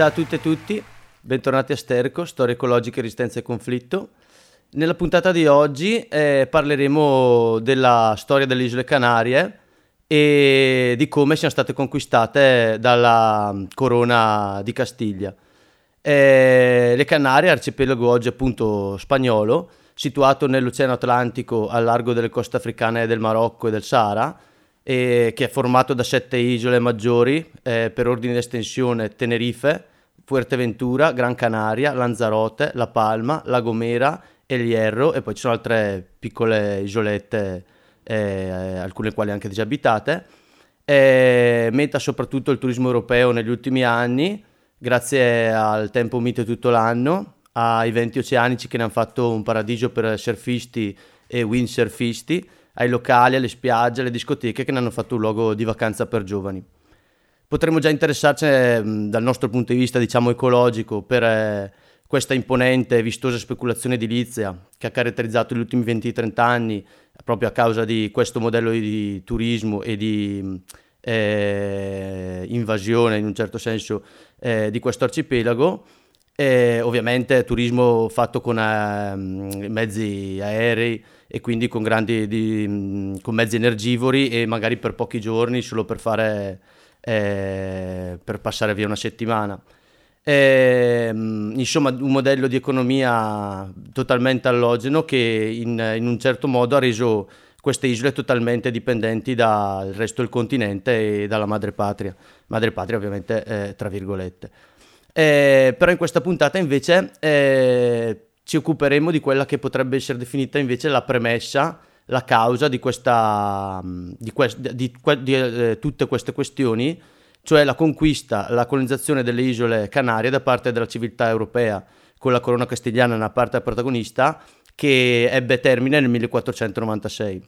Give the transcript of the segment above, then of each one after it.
Ciao a tutte e tutti, bentornati a Sterco, Storia ecologica, resistenza e conflitto. Nella puntata di oggi eh, parleremo della storia delle isole Canarie e di come siano state conquistate dalla corona di Castiglia. Eh, le Canarie, arcipelago oggi appunto spagnolo, situato nell'Oceano Atlantico al largo delle coste africane del Marocco e del Sahara, e che è formato da sette isole maggiori eh, per ordine di estensione Tenerife, Fuerteventura, Gran Canaria, Lanzarote, La Palma, La Gomera, El Hierro e poi ci sono altre piccole isolette, eh, alcune quali anche disabitate. Eh, meta soprattutto il turismo europeo negli ultimi anni, grazie al tempo mite tutto l'anno, ai venti oceanici che ne hanno fatto un paradiso per surfisti e windsurfisti, ai locali, alle spiagge, alle discoteche che ne hanno fatto un luogo di vacanza per giovani potremmo già interessarci dal nostro punto di vista, diciamo, ecologico per eh, questa imponente e vistosa speculazione edilizia che ha caratterizzato gli ultimi 20-30 anni proprio a causa di questo modello di turismo e di eh, invasione in un certo senso eh, di questo arcipelago. E ovviamente turismo fatto con eh, mezzi aerei e quindi con, grandi, di, con mezzi energivori e magari per pochi giorni solo per fare eh, per passare via una settimana. E, insomma, un modello di economia totalmente allogeno che in, in, un certo modo ha reso queste isole totalmente dipendenti dal resto del continente e dalla madrepatria. Madrepatria ovviamente eh, tra virgolette. Eh, però in questa puntata invece eh, ci occuperemo di quella che potrebbe essere definita invece la premessa la causa di, questa, di, quest, di, di eh, tutte queste questioni, cioè la conquista, la colonizzazione delle isole Canarie da parte della civiltà europea, con la corona castigliana nella parte protagonista, che ebbe termine nel 1496.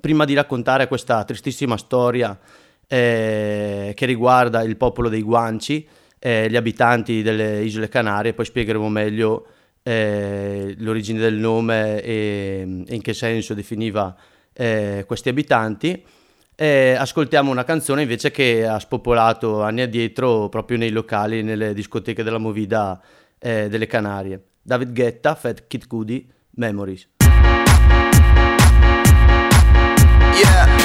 Prima di raccontare questa tristissima storia eh, che riguarda il popolo dei Guanci, eh, gli abitanti delle isole Canarie, poi spiegheremo meglio eh, l'origine del nome e, e, in che senso definiva eh, questi abitanti. E ascoltiamo una canzone invece che ha spopolato anni addietro proprio nei locali, nelle discoteche della Movida eh, delle Canarie. David Guetta, Fat Kid Cudi, Memories. Yeah,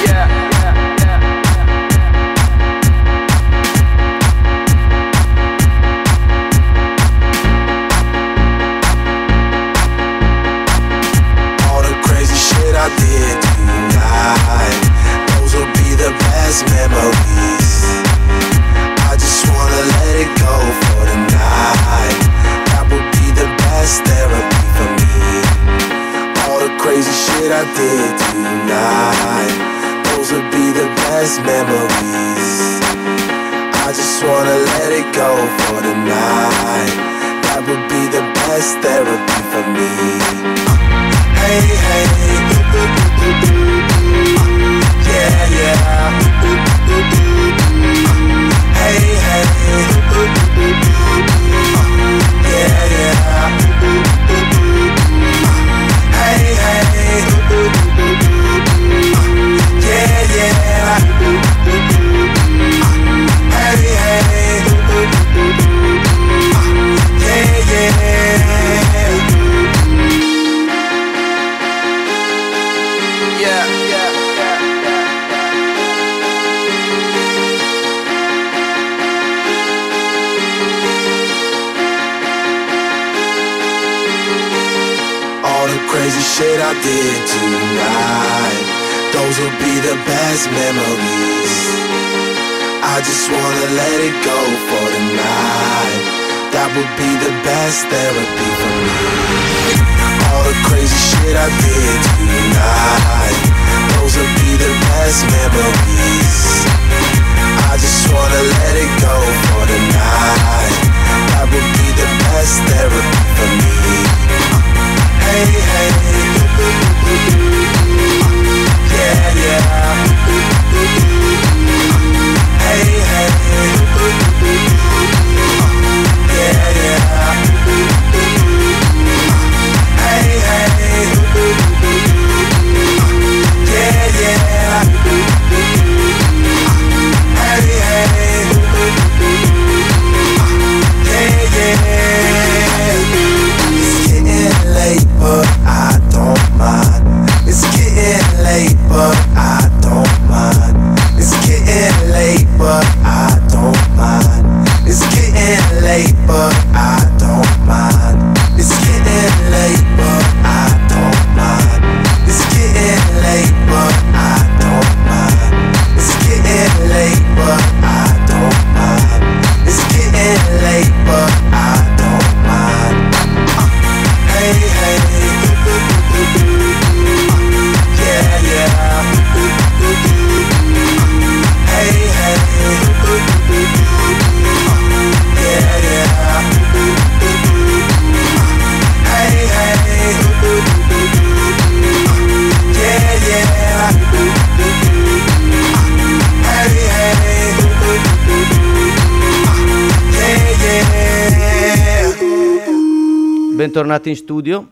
Bentornati in studio.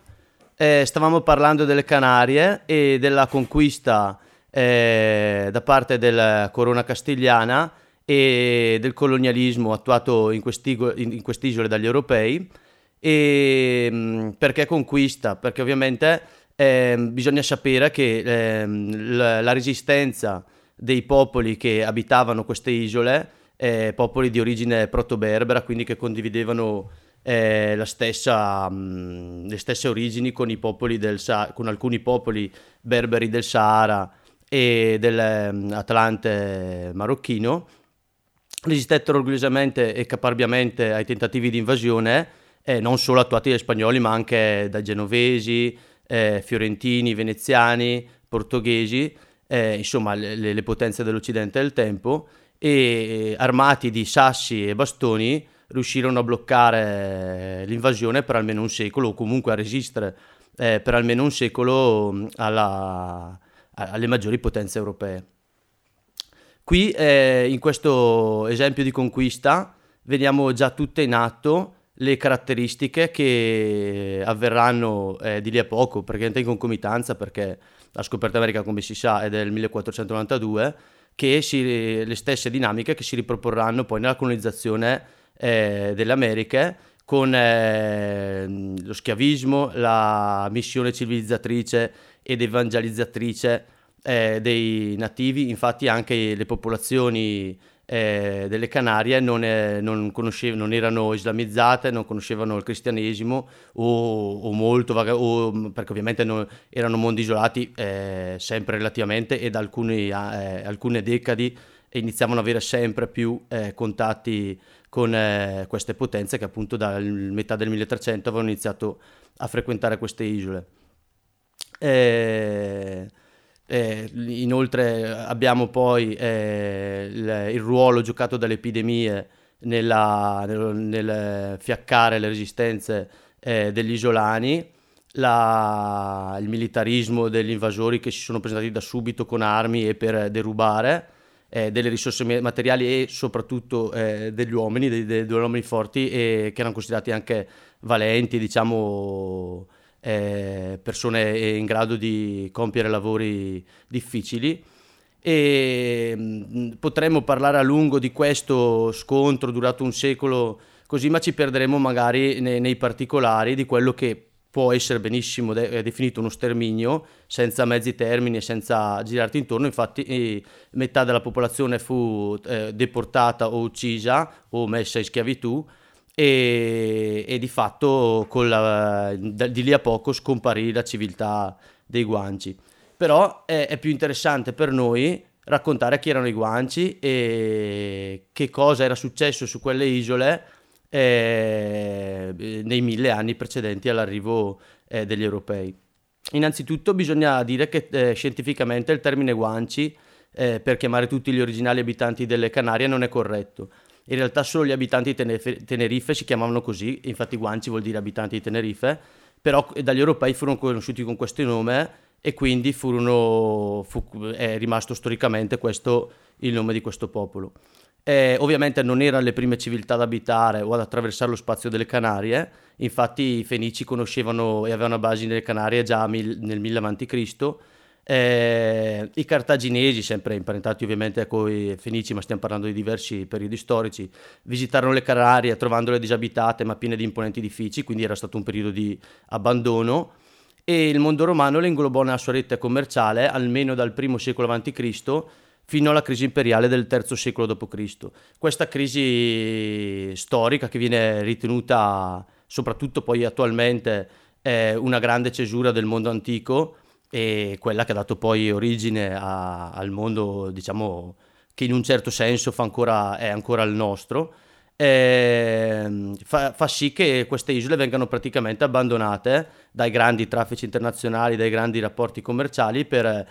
Eh, stavamo parlando delle Canarie e della conquista eh, da parte della corona castigliana e del colonialismo attuato in, in- in quest'isole dagli europei. E mh, perché conquista? Perché ovviamente ehm, bisogna sapere che ehm, la, la resistenza dei popoli che abitavano queste isole, eh, popoli di origine proto-berbera, quindi che condividevano eh, stessa, mh, le stesse origini con, Sa- con alcuni popoli berberi del Sahara e dell'Atlante marocchino, resistettero orgogliosamente e caparbiamente ai tentativi di invasione, eh, non solo attuati dagli spagnoli, ma anche dai genovesi, eh, fiorentini, veneziani, portoghesi, eh, insomma le, le potenze dell'Occidente del tempo, e armati di sassi e bastoni riuscirono a bloccare l'invasione per almeno un secolo, o comunque a resistere eh, per almeno un secolo mh, alla- alle maggiori potenze europee. Qui eh, in questo esempio di conquista vediamo già tutte in atto le caratteristiche che avverranno eh, di lì a poco, praticamente in concomitanza, perché la scoperta d'America, come si sa, è del 1492, che si- le stesse dinamiche che si riproporranno poi nella colonizzazione eh, delle Americhe con eh, lo schiavismo, la missione civilizzatrice ed evangelizzatrice eh, dei nativi, infatti anche le popolazioni eh, delle Canarie non, eh, non conoscev- non erano islamizzate, non conoscevano il cristianesimo o, o molto, o- perché ovviamente non- erano mondi isolati eh, sempre relativamente e da alcuni, eh, alcune decadi iniziavano ad avere sempre più contatti con eh, queste potenze che appunto dal metà del 1300 avevano iniziato a frequentare queste isole. Eh, eh, inoltre abbiamo poi eh, il, il ruolo giocato dalle epidemie nella- nel, nel fiaccare le resistenze eh, degli isolani, la- il militarismo degli invasori che si sono presentati da subito con armi e per derubare eh, delle risorse materiali e soprattutto eh, degli uomini, dei, degli uomini forti che erano considerati anche valenti, diciamo, eh, persone in grado di compiere lavori difficili. E mh, potremmo parlare a lungo di questo scontro durato un secolo così, ma ci perderemo magari nei, nei particolari di quello che può essere benissimo de- eh, definito uno sterminio senza mezzi termini e senza girarti intorno. Infatti, eh, metà della popolazione fu eh, deportata o uccisa o messa in schiavitù e, e di fatto la- da- di lì a poco scomparì la civiltà dei Guanci. però è, è più interessante per noi raccontare chi erano i guanci e che cosa era successo su quelle isole eh, nei mille anni precedenti all'arrivo eh, degli europei. Innanzitutto bisogna dire che eh, scientificamente il termine guanci eh, per chiamare tutti gli originali abitanti delle Canarie non è corretto. In realtà solo gli abitanti di Tenerife si chiamavano così, infatti guanci vuol dire abitanti di Tenerife, però dagli europei furono conosciuti con questo nome e quindi furono, fu, è rimasto storicamente questo il nome di questo popolo. Eh, ovviamente non erano le prime civiltà ad abitare o ad attraversare lo spazio delle Canarie, infatti i Fenici conoscevano e avevano basi nelle Canarie già mil, nel 1000 a.C., eh, I cartaginesi, sempre imparentati ovviamente con i fenici, ma stiamo parlando di diversi periodi storici, visitarono le Canarie trovandole disabitate ma piene di imponenti edifici, quindi era stato un periodo di abbandono e il mondo romano le inglobò nella sua rete commerciale almeno dal I secolo a.C. fino alla crisi imperiale del III secolo d.C. Questa crisi storica che viene ritenuta soprattutto poi attualmente una grande cesura del mondo antico e quella che ha dato poi origine a, al mondo, diciamo, che in un certo senso ancora, è ancora il nostro, eh, fa, fa, sì che queste isole vengano praticamente abbandonate dai grandi traffici internazionali, dai grandi rapporti commerciali per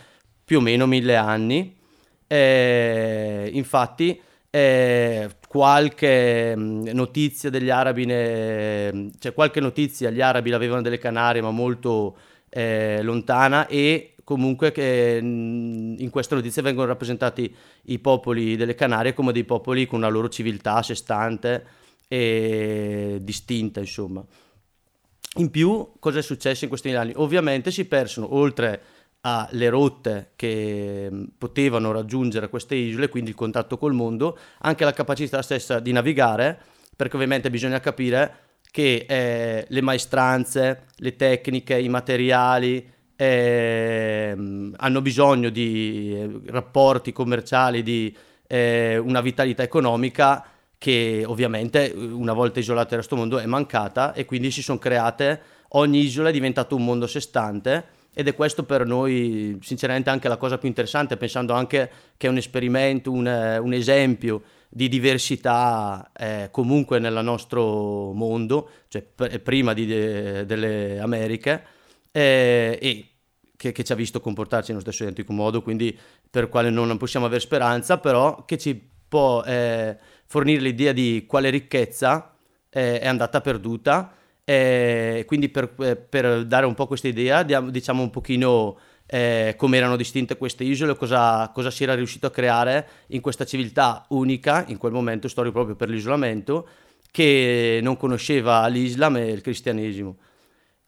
più o meno mille anni. Eh, infatti, eh, qualche notizia degli arabi, ne, cioè qualche notizia gli arabi l'avevano delle Canarie, ma molto eh, lontana e comunque che in queste notizie vengono rappresentati i popoli delle Canarie come dei popoli con una loro civiltà a sé stante e distinta, insomma. In più, cosa è successo in questi anni? Ovviamente si persero, oltre alle rotte che potevano raggiungere queste isole, quindi il contatto col mondo, anche la capacità stessa di navigare, perché ovviamente bisogna capire che eh, le maestranze, le tecniche, i materiali eh, hanno bisogno di eh, rapporti commerciali, di eh, una vitalità economica che ovviamente una volta isolata da questo mondo è mancata e quindi si sono create, ogni isola è diventato un mondo a sé stante ed è questo per noi sinceramente anche la cosa più interessante, pensando anche che è un esperimento, un, un esempio di diversità eh, comunque nel nostro mondo, cioè pr- prima di, de- delle Americhe, eh, e che, che, ci ha visto comportarci nello stesso identico modo, quindi per quale non possiamo avere speranza, però che ci può eh, fornire l'idea di quale ricchezza eh, è andata perduta. Eh, quindi per, eh, per, dare un po' questa idea, diciamo un pochino eh, come erano distinte queste isole, cosa, cosa, si era riuscito a creare in questa civiltà unica, in quel momento storico proprio per l'isolamento, che non conosceva l'Islam e il cristianesimo.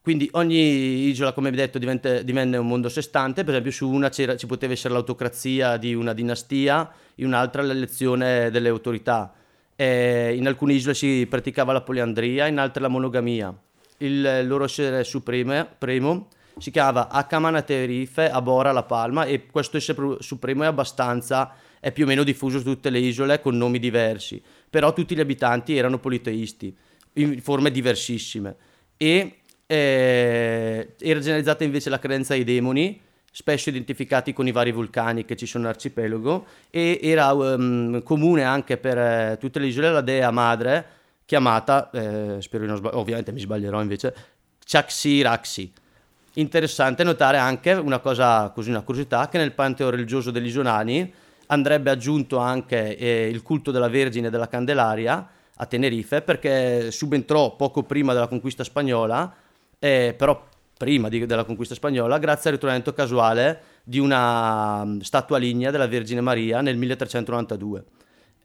Quindi ogni isola, come vi detto, diventa, divenne un mondo a sé stante, per esempio su una ci poteva essere l'autocrazia di una dinastia, in un'altra l'elezione delle autorità. Eh, in alcune isole si praticava la poliandria, in altre la monogamia. Il loro essere supremo, primo si chiamava Akamana Tenerife, Abora, La Palma e questo essere supremo è abbastanza, è più o meno diffuso su tutte le isole con nomi diversi, però tutti gli abitanti erano politeisti, in forme diversissime e eh, era generalizzata invece la credenza ai demoni, spesso identificati con i vari vulcani che ci sono nell'arcipelago e era um, comune anche per eh, tutte le isole la dea madre chiamata, eh, spero di non sbagliare, ovviamente mi sbaglierò invece, Chaksi Raksi Interessante notare anche una cosa, così una curiosità, che nel panteone religioso degli isolani andrebbe aggiunto anche eh, il culto della Vergine della Candelaria a Tenerife, perché subentrò poco prima della conquista spagnola, eh, però prima di, della conquista spagnola, grazie al ritrovamento casuale di una mm, statua lignea della Vergine Maria nel 1392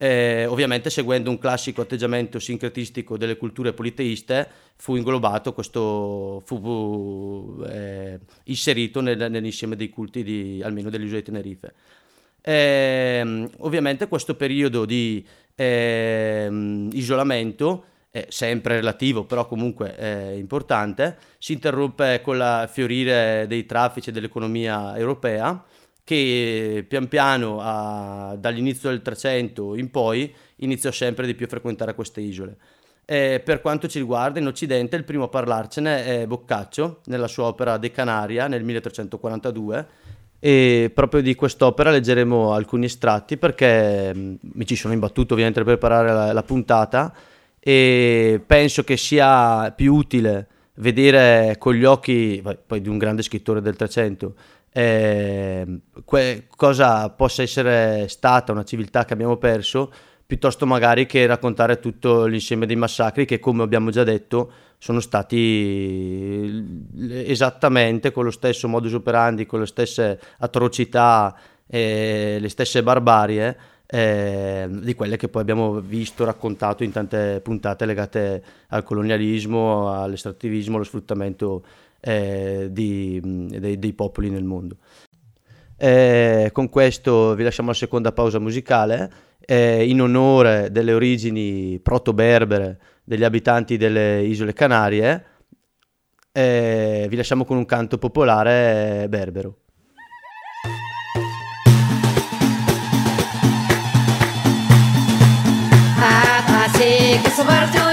eh, ovviamente seguendo un classico atteggiamento sincretistico delle culture politeiste, fu inglobato questo, fu eh, inserito nel, nell'insieme dei culti di, almeno dell'isola di Tenerife. Eh, ovviamente questo periodo di ehm, isolamento, sempre relativo però comunque importante, si interrompe con il fiorire dei traffici dell'economia europea che pian piano a, dall'inizio del 300 in poi iniziò sempre di più a frequentare queste isole. E per quanto ci riguarda, in Occidente il primo a parlarcene è Boccaccio nella sua opera De Canaria nel 1342 e proprio di quest'opera leggeremo alcuni estratti perché mh, mi ci sono imbattuto ovviamente per preparare la, la puntata e penso che sia più utile vedere con gli occhi poi di un grande scrittore del 300 eh, que- cosa possa essere stata una civiltà che abbiamo perso piuttosto magari che raccontare tutto l'insieme dei massacri che come abbiamo già detto sono stati esattamente con lo stesso modus operandi, con le stesse atrocità e le stesse barbarie eh, di quelle che poi abbiamo visto, raccontato in tante puntate legate al colonialismo, all'estrattivismo, allo sfruttamento eh, di, dei, dei, popoli nel mondo. Eh, con questo vi lasciamo la seconda pausa musicale eh, in onore delle origini proto-berbere degli abitanti delle isole Canarie. Eh, vi lasciamo con un canto popolare berbero. que sobar yo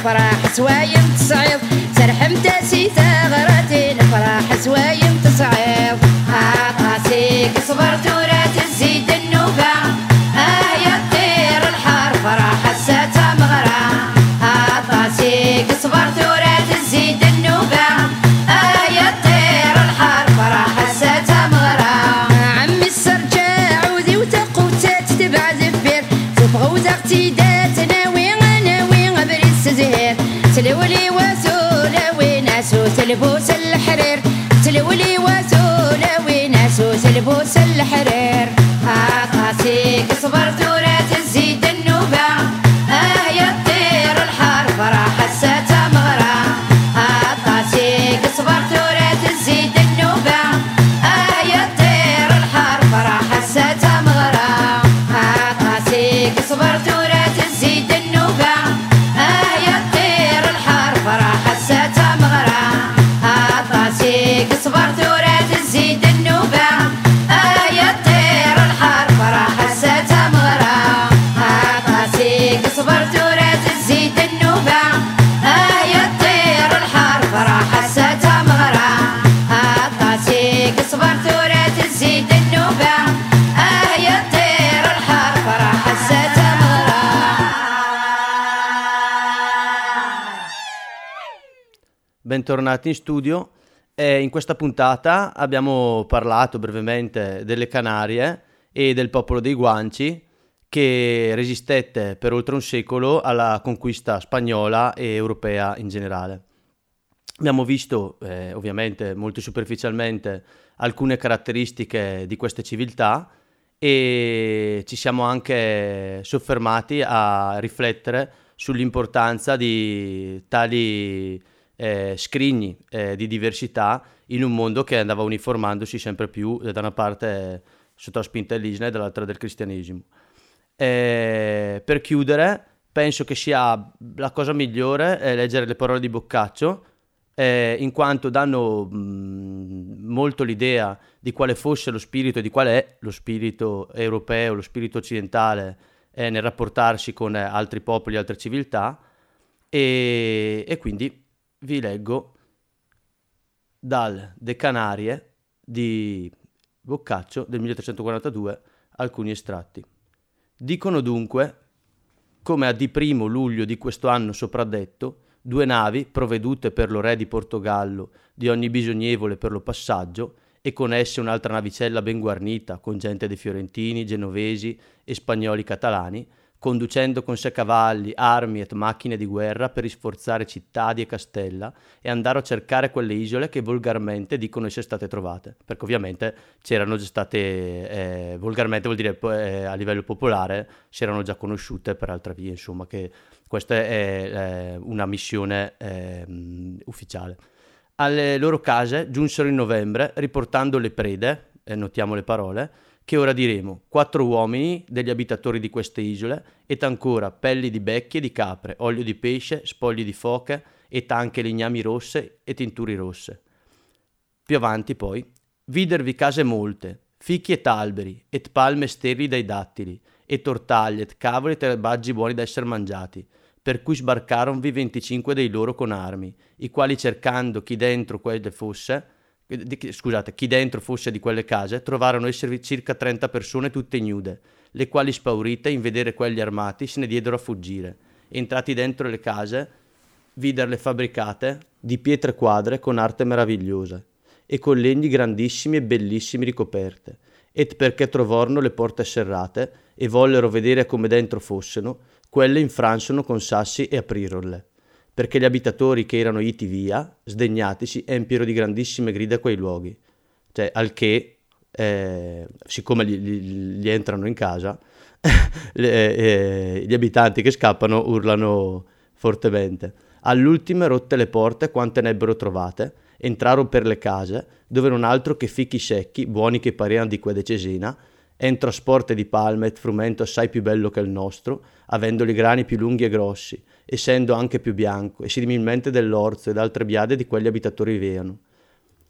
الفرح سوايم تصعيض سرحم تأسي ثغرتي الفرح سوايم آه، ها آه، قاسيك صبرتو. Bentornati in studio. E in questa puntata abbiamo parlato brevemente delle Canarie e del popolo dei Guanci che resistette per oltre un secolo alla conquista spagnola e europea in generale. Abbiamo visto, eh, ovviamente molto superficialmente, alcune caratteristiche di queste civiltà e ci siamo anche soffermati a riflettere sull'importanza di tali eh, scrigni eh, di diversità in un mondo che andava uniformandosi sempre più eh, da una parte sotto la spinta dell'Islam e dall'altra del cristianesimo. Eh, per chiudere, penso che sia la cosa migliore eh, leggere le parole di Boccaccio eh, in quanto danno mh, molto l'idea di quale fosse lo spirito e di qual è lo spirito europeo, lo spirito occidentale eh, nel rapportarsi con eh, altri popoli, altre civiltà e, e quindi vi leggo dal De Canarie di Boccaccio del 1342 alcuni estratti. Dicono dunque, come a di primo luglio di questo anno sopradetto, due navi, provvedute per lo re di Portogallo di ogni bisognevole per lo passaggio, e con esse un'altra navicella ben guarnita, con gente dei fiorentini, genovesi e spagnoli catalani, conducendo con sé cavalli, armi et macchine di guerra per risforzare cittadi e castella e andare a cercare quelle isole che volgarmente dicono essere state trovate, perché ovviamente c'erano già state, eh, volgarmente vuol dire eh, a livello popolare, si erano già conosciute per altre vie, insomma, che questa è eh, una missione ehm, ufficiale. Alle loro case giunsero in novembre riportando le prede, eh, notiamo le parole, che ora diremo, quattro uomini degli abitatori di queste isole, ed ancora pelli di becchi e di capre, olio di pesce, spogli di foche, et anche legnami rosse e tinturi rosse. Più avanti poi, vidervi case molte, fichi et alberi, et palme sterili dai dattili, e tortaglie, et cavoli et erbaggi buoni da essere mangiati, per cui sbarcaronvi 25 dei loro con armi, i quali cercando chi dentro quelle fosse, scusate, chi dentro fosse di quelle case, trovarono esservi circa 30 persone tutte ignude, le quali spaurite in vedere quelli armati se ne diedero a fuggire. Entrati dentro le case, viderle fabbricate di pietre quadre con arte meravigliosa e con legni grandissimi e bellissimi ricoperte, ed perché trovarono le porte serrate e vollero vedere come dentro fossero, quelle infransono con sassi e aprironle, perché gli abitatori che erano iti via, sdegnatisi, empiero di grandissime grida quei luoghi. Cioè, al che, eh, siccome gli, gli, gli, entrano in casa, le, eh, gli abitanti che scappano urlano fortemente. All'ultime rotte le porte quante ne ebbero trovate, entrarono per le case, dove non altro che fichi secchi, buoni che parevano di quelle Cesena, entro sporte di palme e frumento assai più bello che il nostro, avendo i grani più lunghi e grossi, essendo anche più bianco, e similmente dell'orzo ed altre biade di quelli abitatori vivevano.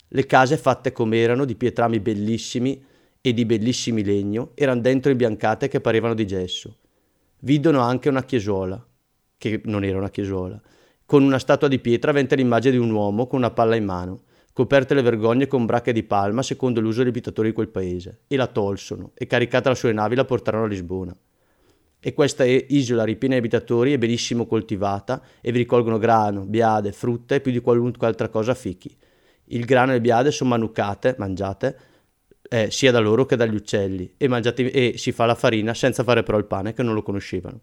Le case fatte come erano, di pietrami bellissimi e di bellissimi legno, erano dentro imbiancate che parevano di gesso. Vidono anche una chiesola, che non era una chiesola, con una statua di pietra avente l'immagine di un uomo con una palla in mano, coperte le vergogne con bracche di palma secondo l'uso degli abitatori di quel paese, e la tolsono, e caricata la sue navi la portarono a Lisbona. E questa isola ripiena di abitatori è benissimo coltivata e vi ricolgono grano, biade, frutta e più di qualunque altra cosa fichi. Il grano e le biade sono manucate, mangiate, eh, sia da loro che dagli uccelli, e, mangiati, e si fa la farina senza fare però il pane, che non lo conoscevano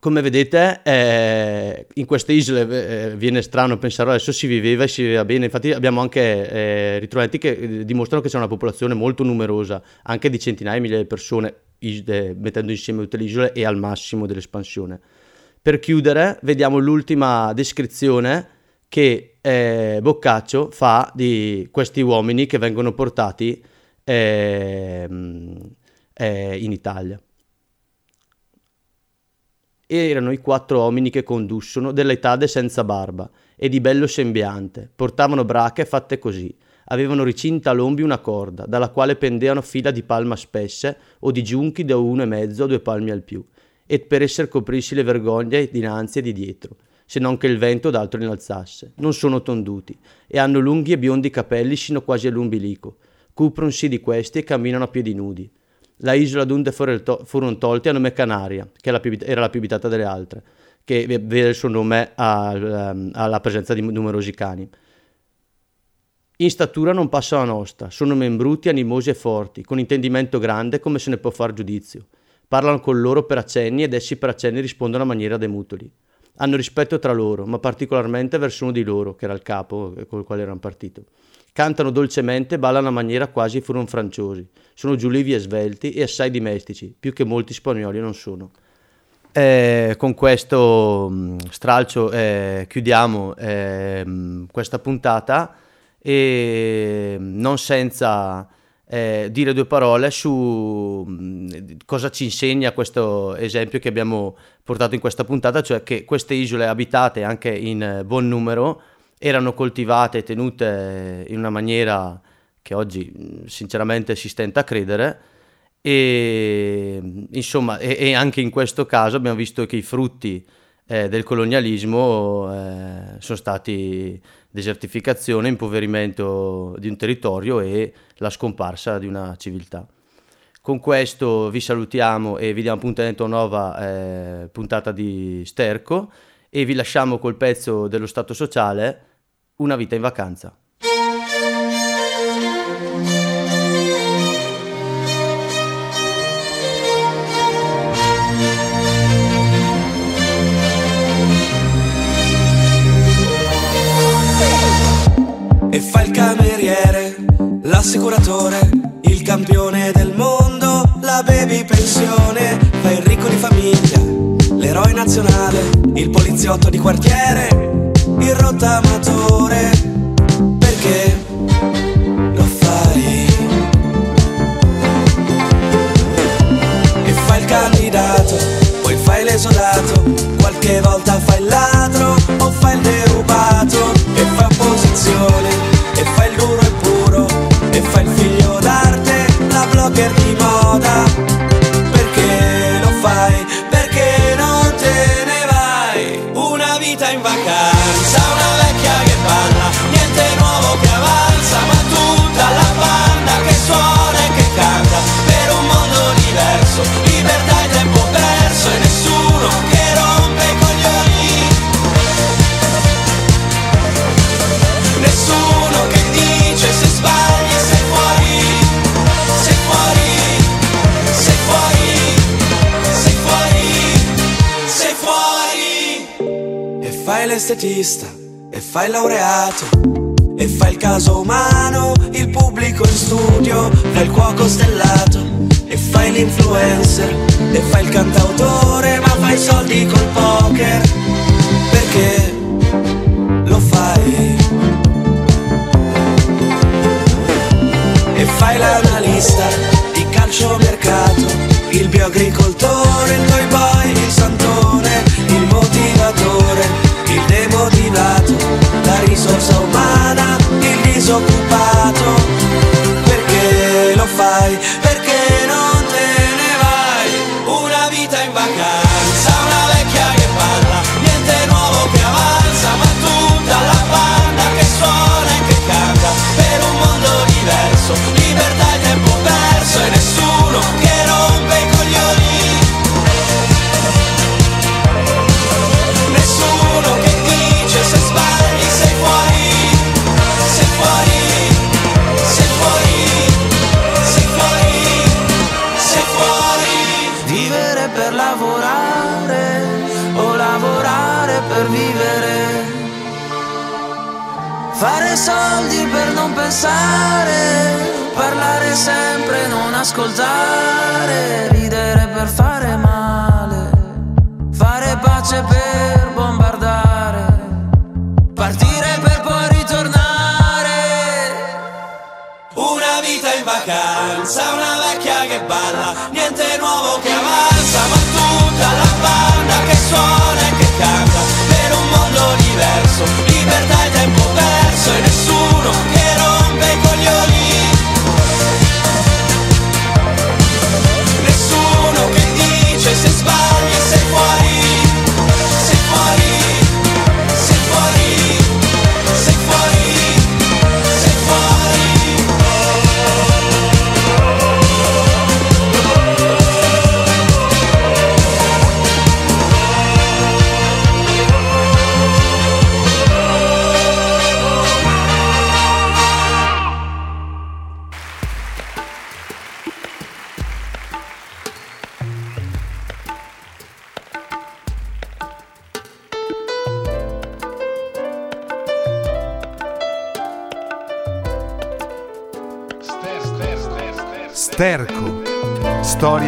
come vedete eh, in queste isole eh, viene strano pensare adesso si viveva e si viveva bene, infatti abbiamo anche eh, ritrovamenti che eh, dimostrano che c'è una popolazione molto numerosa, anche di centinaia di migliaia di persone, isole, mettendo insieme tutte le isole e al massimo dell'espansione. Per chiudere vediamo l'ultima descrizione che eh, Boccaccio fa di questi uomini che vengono portati ehm, eh, in Italia erano i quattro uomini che condussono, dell'etade senza barba e di bello sembiante, portavano brache fatte così, avevano ricinta all'ombi una corda, dalla quale pendevano fila di palma spesse o di giunchi da uno e mezzo a due palmi al più, e per esser coprirsi le vergogne dinanzi e di dietro, se non che il vento d'altro innalzasse. Non sono tonduti, e hanno lunghi e biondi capelli sino quasi all'umbilico, cupronsi di questi e camminano a piedi nudi la isola donde furono tolti a nome Canaria, che era la più abitata delle altre, che vede il suo nome ehm, alla presenza di numerosi cani. In statura non passano la nostra, sono membruti, animosi e forti, con intendimento grande come se ne può far giudizio. Parlano con loro per accenni ed essi per accenni rispondono a maniera dei mutoli. Hanno rispetto tra loro, ma particolarmente verso uno di loro, che era il capo col quale erano partito. Cantano dolcemente ballano a maniera quasi furonfranciosi. Sono giulivi e svelti e assai dimestici, più che molti spagnoli non sono. Eh, con questo mm, stralcio eh, chiudiamo eh, questa puntata e mm, non senza eh, dire due parole su mh, cosa ci insegna questo esempio che abbiamo portato in questa puntata, cioè che queste isole abitate anche in buon numero erano coltivate e tenute in una maniera che oggi sinceramente si stenta a credere e insomma e, e anche in questo caso abbiamo visto che i frutti eh, del colonialismo eh, sono stati desertificazione, impoverimento di un territorio e la scomparsa di una civiltà. Con questo vi salutiamo e vi diamo appuntamento a una nuova eh, puntata di Sterco e vi lasciamo col pezzo dello Stato sociale Una vita in vacanza. e fa il cameriere, l'assicuratore, il campione del mondo, la baby pensione, fa il ricco di famiglia, nazionale, il poliziotto di quartiere, il rottamatore, perché lo fai? E fai il candidato, poi fai l'esodato, fai l'estetista, e fai laureato, e fai il caso umano, il pubblico in studio, fai il cuoco stellato, e fai l'influencer, e fai il cantautore, ma fai soldi col poker, perché lo fai. e fai l'analista di calciomercato, il bioagricoltore, il toy boy, il santone, il motivatore, la risorsa umana, il disoccupato. Balla, niente nuovo che avanza, ma tutta la banda che suona e che canta per un mondo diverso,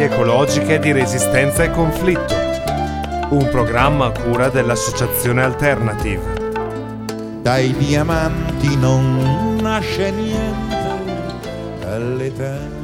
Ecologiche di resistenza e conflitto. Un programma a cura dell'Associazione Alternative. Dai diamanti non nasce niente, alle all'età